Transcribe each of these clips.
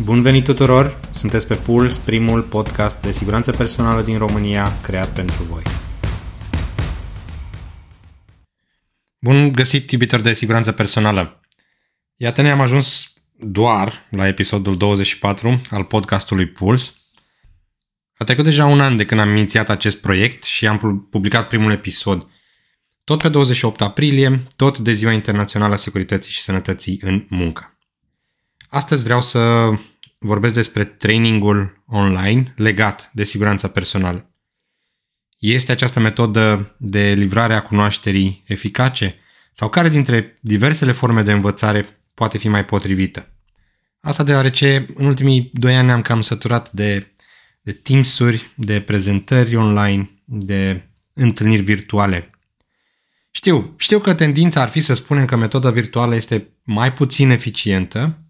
Bun venit tuturor! Sunteți pe Puls, primul podcast de siguranță personală din România creat pentru voi. Bun găsit, iubitori de siguranță personală! Iată ne-am ajuns doar la episodul 24 al podcastului Puls. A trecut deja un an de când am inițiat acest proiect și am publicat primul episod tot pe 28 aprilie, tot de Ziua Internațională a Securității și Sănătății în Muncă. Astăzi vreau să vorbesc despre trainingul online legat de siguranța personală. Este această metodă de livrare a cunoașterii eficace? Sau care dintre diversele forme de învățare poate fi mai potrivită? Asta deoarece în ultimii doi ani am cam săturat de, de Teams-uri, de prezentări online, de întâlniri virtuale. Știu, știu că tendința ar fi să spunem că metoda virtuală este mai puțin eficientă,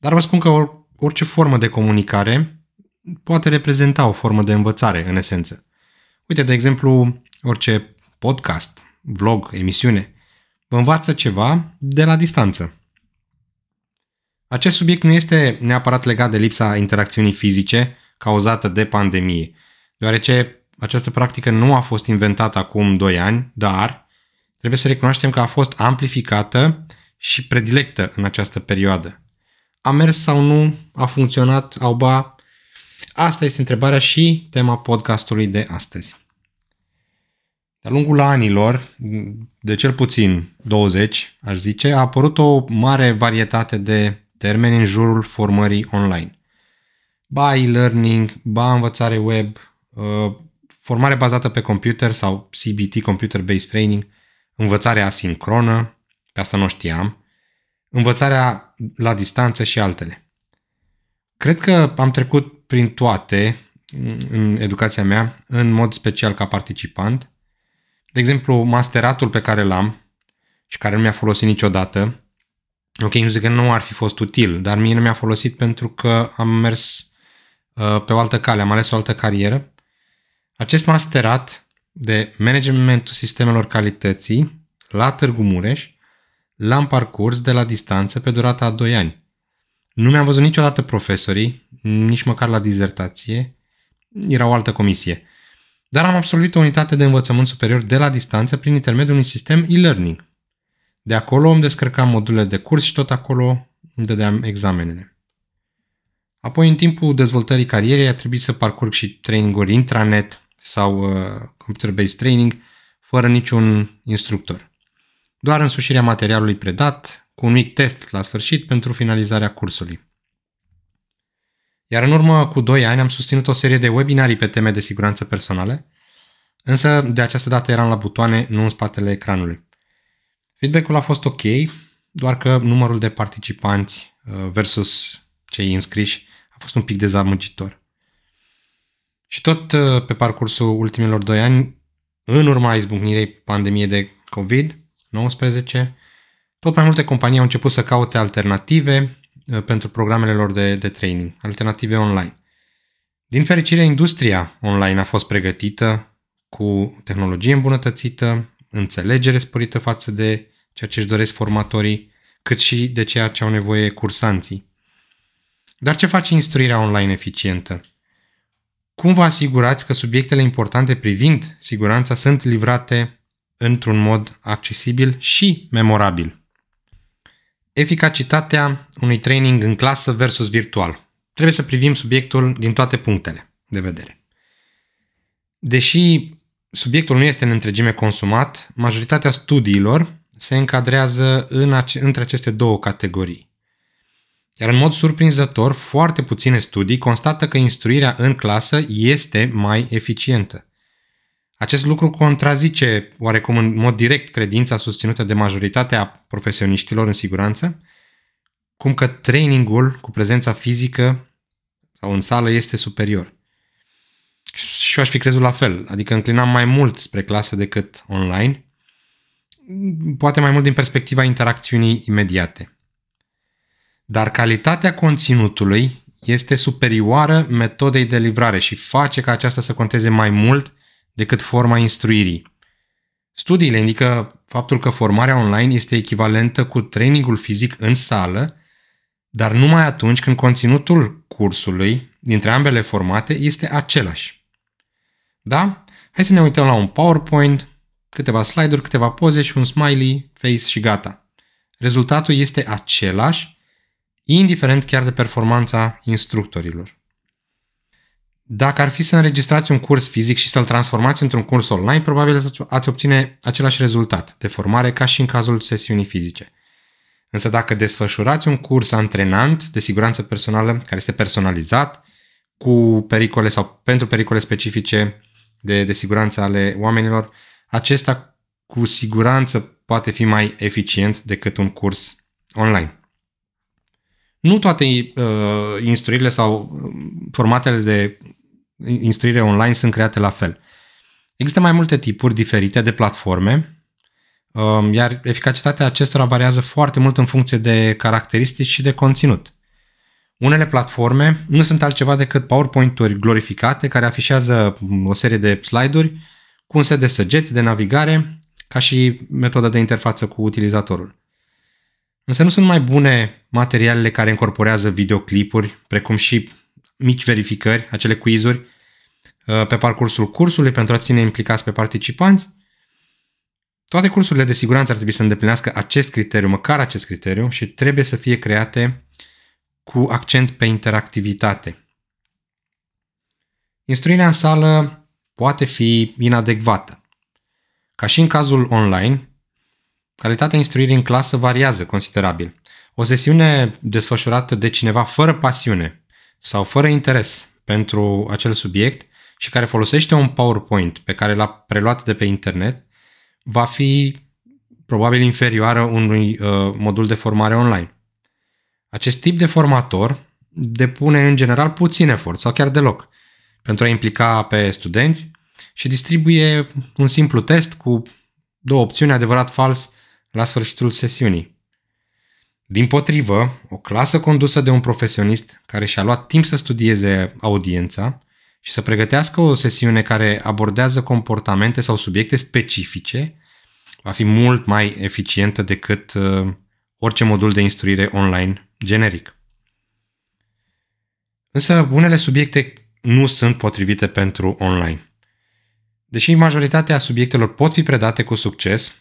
dar vă spun că orice formă de comunicare poate reprezenta o formă de învățare, în esență. Uite, de exemplu, orice podcast, vlog, emisiune, vă învață ceva de la distanță. Acest subiect nu este neapărat legat de lipsa interacțiunii fizice cauzată de pandemie, deoarece această practică nu a fost inventată acum 2 ani, dar trebuie să recunoaștem că a fost amplificată și predilectă în această perioadă a mers sau nu, a funcționat, au ba. Asta este întrebarea și tema podcastului de astăzi. De-a lungul anilor, de cel puțin 20, aș zice, a apărut o mare varietate de termeni în jurul formării online. Ba e-learning, ba învățare web, uh, formare bazată pe computer sau CBT, Computer Based Training, învățare asincronă, pe asta nu știam, învățarea la distanță și altele. Cred că am trecut prin toate în educația mea, în mod special ca participant. De exemplu, masteratul pe care l-am și care nu mi-a folosit niciodată, ok, nu zic că nu ar fi fost util, dar mie nu mi-a folosit pentru că am mers uh, pe o altă cale, am ales o altă carieră. Acest masterat de managementul sistemelor calității la Târgu Mureș l-am parcurs de la distanță pe durata a 2 ani. Nu mi-am văzut niciodată profesorii, nici măcar la dizertație, era o altă comisie. Dar am absolvit o unitate de învățământ superior de la distanță prin intermediul unui sistem e-learning. De acolo îmi descărcam modulele de curs și tot acolo îmi dădeam examenele. Apoi, în timpul dezvoltării carierei, a trebuit să parcurg și traininguri intranet sau uh, computer-based training, fără niciun instructor doar însușirea materialului predat, cu un mic test la sfârșit pentru finalizarea cursului. Iar în urmă cu 2 ani am susținut o serie de webinarii pe teme de siguranță personale, însă de această dată eram la butoane, nu în spatele ecranului. Feedback-ul a fost ok, doar că numărul de participanți uh, versus cei înscriși a fost un pic dezamăgitor. Și tot uh, pe parcursul ultimilor 2 ani, în urma izbucnirii pandemiei de COVID, 19, tot mai multe companii au început să caute alternative uh, pentru programele lor de, de training, alternative online. Din fericire, industria online a fost pregătită cu tehnologie îmbunătățită, înțelegere sporită față de ceea ce își doresc formatorii, cât și de ceea ce au nevoie cursanții. Dar ce face instruirea online eficientă? Cum vă asigurați că subiectele importante privind siguranța sunt livrate într-un mod accesibil și memorabil. Eficacitatea unui training în clasă versus virtual. Trebuie să privim subiectul din toate punctele de vedere. Deși subiectul nu este în întregime consumat, majoritatea studiilor se încadrează în ace- între aceste două categorii. Iar în mod surprinzător, foarte puține studii constată că instruirea în clasă este mai eficientă. Acest lucru contrazice oarecum în mod direct credința susținută de majoritatea profesioniștilor în siguranță, cum că trainingul cu prezența fizică sau în sală este superior. Și eu aș fi crezut la fel, adică înclinam mai mult spre clasă decât online, poate mai mult din perspectiva interacțiunii imediate. Dar calitatea conținutului este superioară metodei de livrare și face ca aceasta să conteze mai mult decât forma instruirii. Studiile indică faptul că formarea online este echivalentă cu trainingul fizic în sală, dar numai atunci când conținutul cursului dintre ambele formate este același. Da? Hai să ne uităm la un PowerPoint, câteva slide-uri, câteva poze și un smiley face și gata. Rezultatul este același, indiferent chiar de performanța instructorilor. Dacă ar fi să înregistrați un curs fizic și să-l transformați într-un curs online, probabil ați obține același rezultat de formare ca și în cazul sesiunii fizice. Însă dacă desfășurați un curs antrenant de siguranță personală care este personalizat cu pericole sau pentru pericole specifice de, de siguranță ale oamenilor, acesta cu siguranță poate fi mai eficient decât un curs online. Nu toate uh, instruirile sau uh, formatele de instruire online sunt create la fel. Există mai multe tipuri diferite de platforme, um, iar eficacitatea acestora variază foarte mult în funcție de caracteristici și de conținut. Unele platforme nu sunt altceva decât PowerPoint-uri glorificate care afișează o serie de slide-uri cu un set de săgeți de navigare ca și metoda de interfață cu utilizatorul. Însă nu sunt mai bune materialele care incorporează videoclipuri, precum și mici verificări, acele quizuri, uh, pe parcursul cursului pentru a ține implicați pe participanți. Toate cursurile de siguranță ar trebui să îndeplinească acest criteriu, măcar acest criteriu, și trebuie să fie create cu accent pe interactivitate. Instruirea în sală poate fi inadecvată. Ca și în cazul online, calitatea instruirii în clasă variază considerabil. O sesiune desfășurată de cineva fără pasiune sau fără interes pentru acel subiect și care folosește un PowerPoint pe care l-a preluat de pe internet, va fi probabil inferioară unui uh, modul de formare online. Acest tip de formator depune în general puțin efort sau chiar deloc pentru a implica pe studenți și distribuie un simplu test cu două opțiuni adevărat-fals la sfârșitul sesiunii. Din potrivă, o clasă condusă de un profesionist care și-a luat timp să studieze audiența și să pregătească o sesiune care abordează comportamente sau subiecte specifice, va fi mult mai eficientă decât uh, orice modul de instruire online generic. Însă unele subiecte nu sunt potrivite pentru online. Deși majoritatea subiectelor pot fi predate cu succes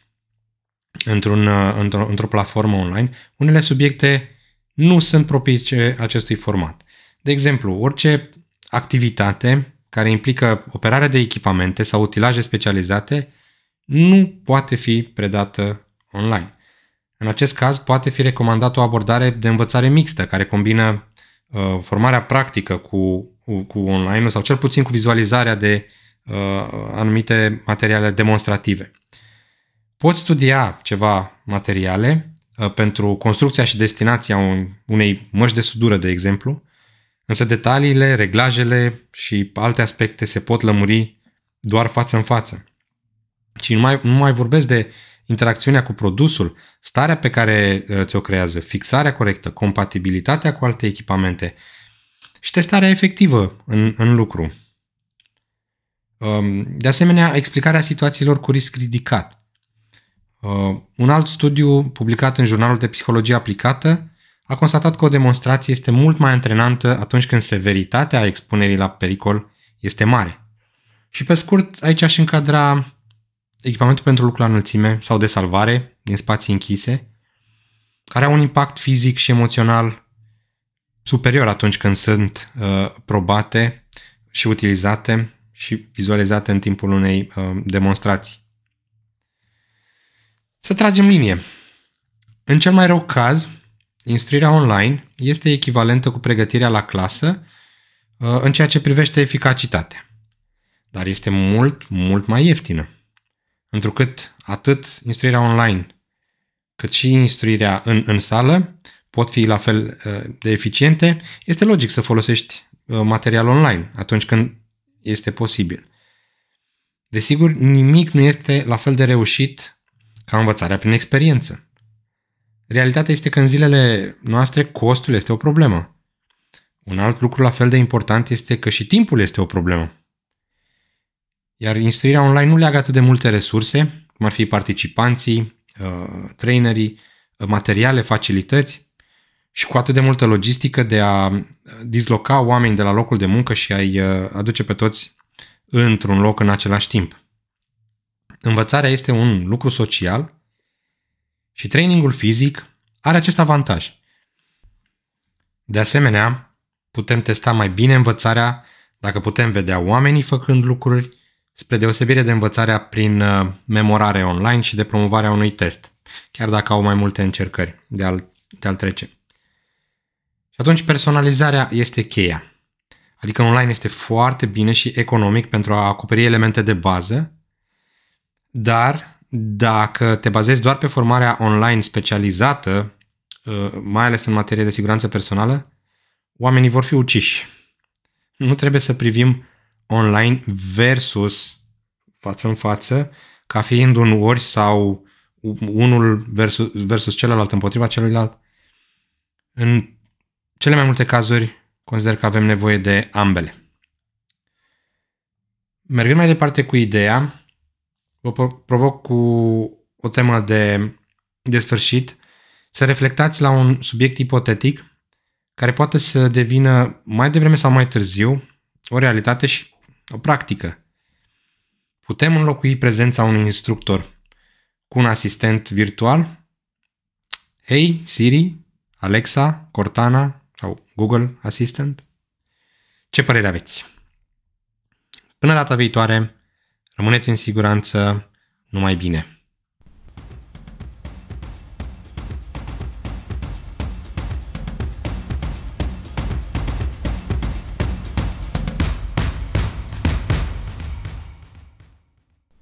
într-un, uh, într-o, într-o platformă online, unele subiecte nu sunt propice acestui format. De exemplu, orice activitate care implică operarea de echipamente sau utilaje specializate nu poate fi predată online. În acest caz, poate fi recomandată o abordare de învățare mixtă, care combină uh, formarea practică cu, cu, cu online sau cel puțin cu vizualizarea de uh, anumite materiale demonstrative. Poți studia ceva materiale uh, pentru construcția și destinația un, unei măști de sudură, de exemplu, însă detaliile, reglajele și alte aspecte se pot lămuri doar față în față. Și nu mai, nu mai vorbesc de interacțiunea cu produsul, starea pe care uh, ți-o creează, fixarea corectă, compatibilitatea cu alte echipamente și testarea efectivă în, în lucru. Um, de asemenea, explicarea situațiilor cu risc ridicat. Uh, un alt studiu publicat în jurnalul de psihologie aplicată a constatat că o demonstrație este mult mai antrenantă atunci când severitatea expunerii la pericol este mare. Și pe scurt, aici aș încadra echipamentul pentru lucru la înălțime sau de salvare din spații închise, care au un impact fizic și emoțional superior atunci când sunt uh, probate și utilizate și vizualizate în timpul unei uh, demonstrații. Să tragem linie. În cel mai rău caz, instruirea online este echivalentă cu pregătirea la clasă uh, în ceea ce privește eficacitatea. Dar este mult, mult mai ieftină întrucât atât instruirea online cât și instruirea în, în sală pot fi la fel uh, de eficiente, este logic să folosești uh, material online atunci când este posibil. Desigur, nimic nu este la fel de reușit ca învățarea prin experiență. Realitatea este că în zilele noastre costul este o problemă. Un alt lucru la fel de important este că și timpul este o problemă. Iar instruirea online nu leagă atât de multe resurse, cum ar fi participanții, uh, trainerii, uh, materiale, facilități, și cu atât de multă logistică de a disloca oameni de la locul de muncă și a-i uh, aduce pe toți într-un loc în același timp. Învățarea este un lucru social și trainingul fizic are acest avantaj. De asemenea, putem testa mai bine învățarea dacă putem vedea oamenii făcând lucruri, spre deosebire de învățarea prin uh, memorare online și de promovarea unui test, chiar dacă au mai multe încercări de a-l, de a trece. Și atunci personalizarea este cheia. Adică online este foarte bine și economic pentru a acoperi elemente de bază, dar dacă te bazezi doar pe formarea online specializată, uh, mai ales în materie de siguranță personală, oamenii vor fi uciși. Nu trebuie să privim online versus față în față, ca fiind un ori sau unul versus, versus celălalt împotriva celuilalt. În cele mai multe cazuri, consider că avem nevoie de ambele. Mergând mai departe cu ideea, vă provoc cu o temă de, de sfârșit să reflectați la un subiect ipotetic care poate să devină mai devreme sau mai târziu o realitate și o practică. Putem înlocui prezența unui instructor cu un asistent virtual? Hey, Siri, Alexa, Cortana sau Google Assistant? Ce părere aveți? Până data viitoare, rămâneți în siguranță, numai bine!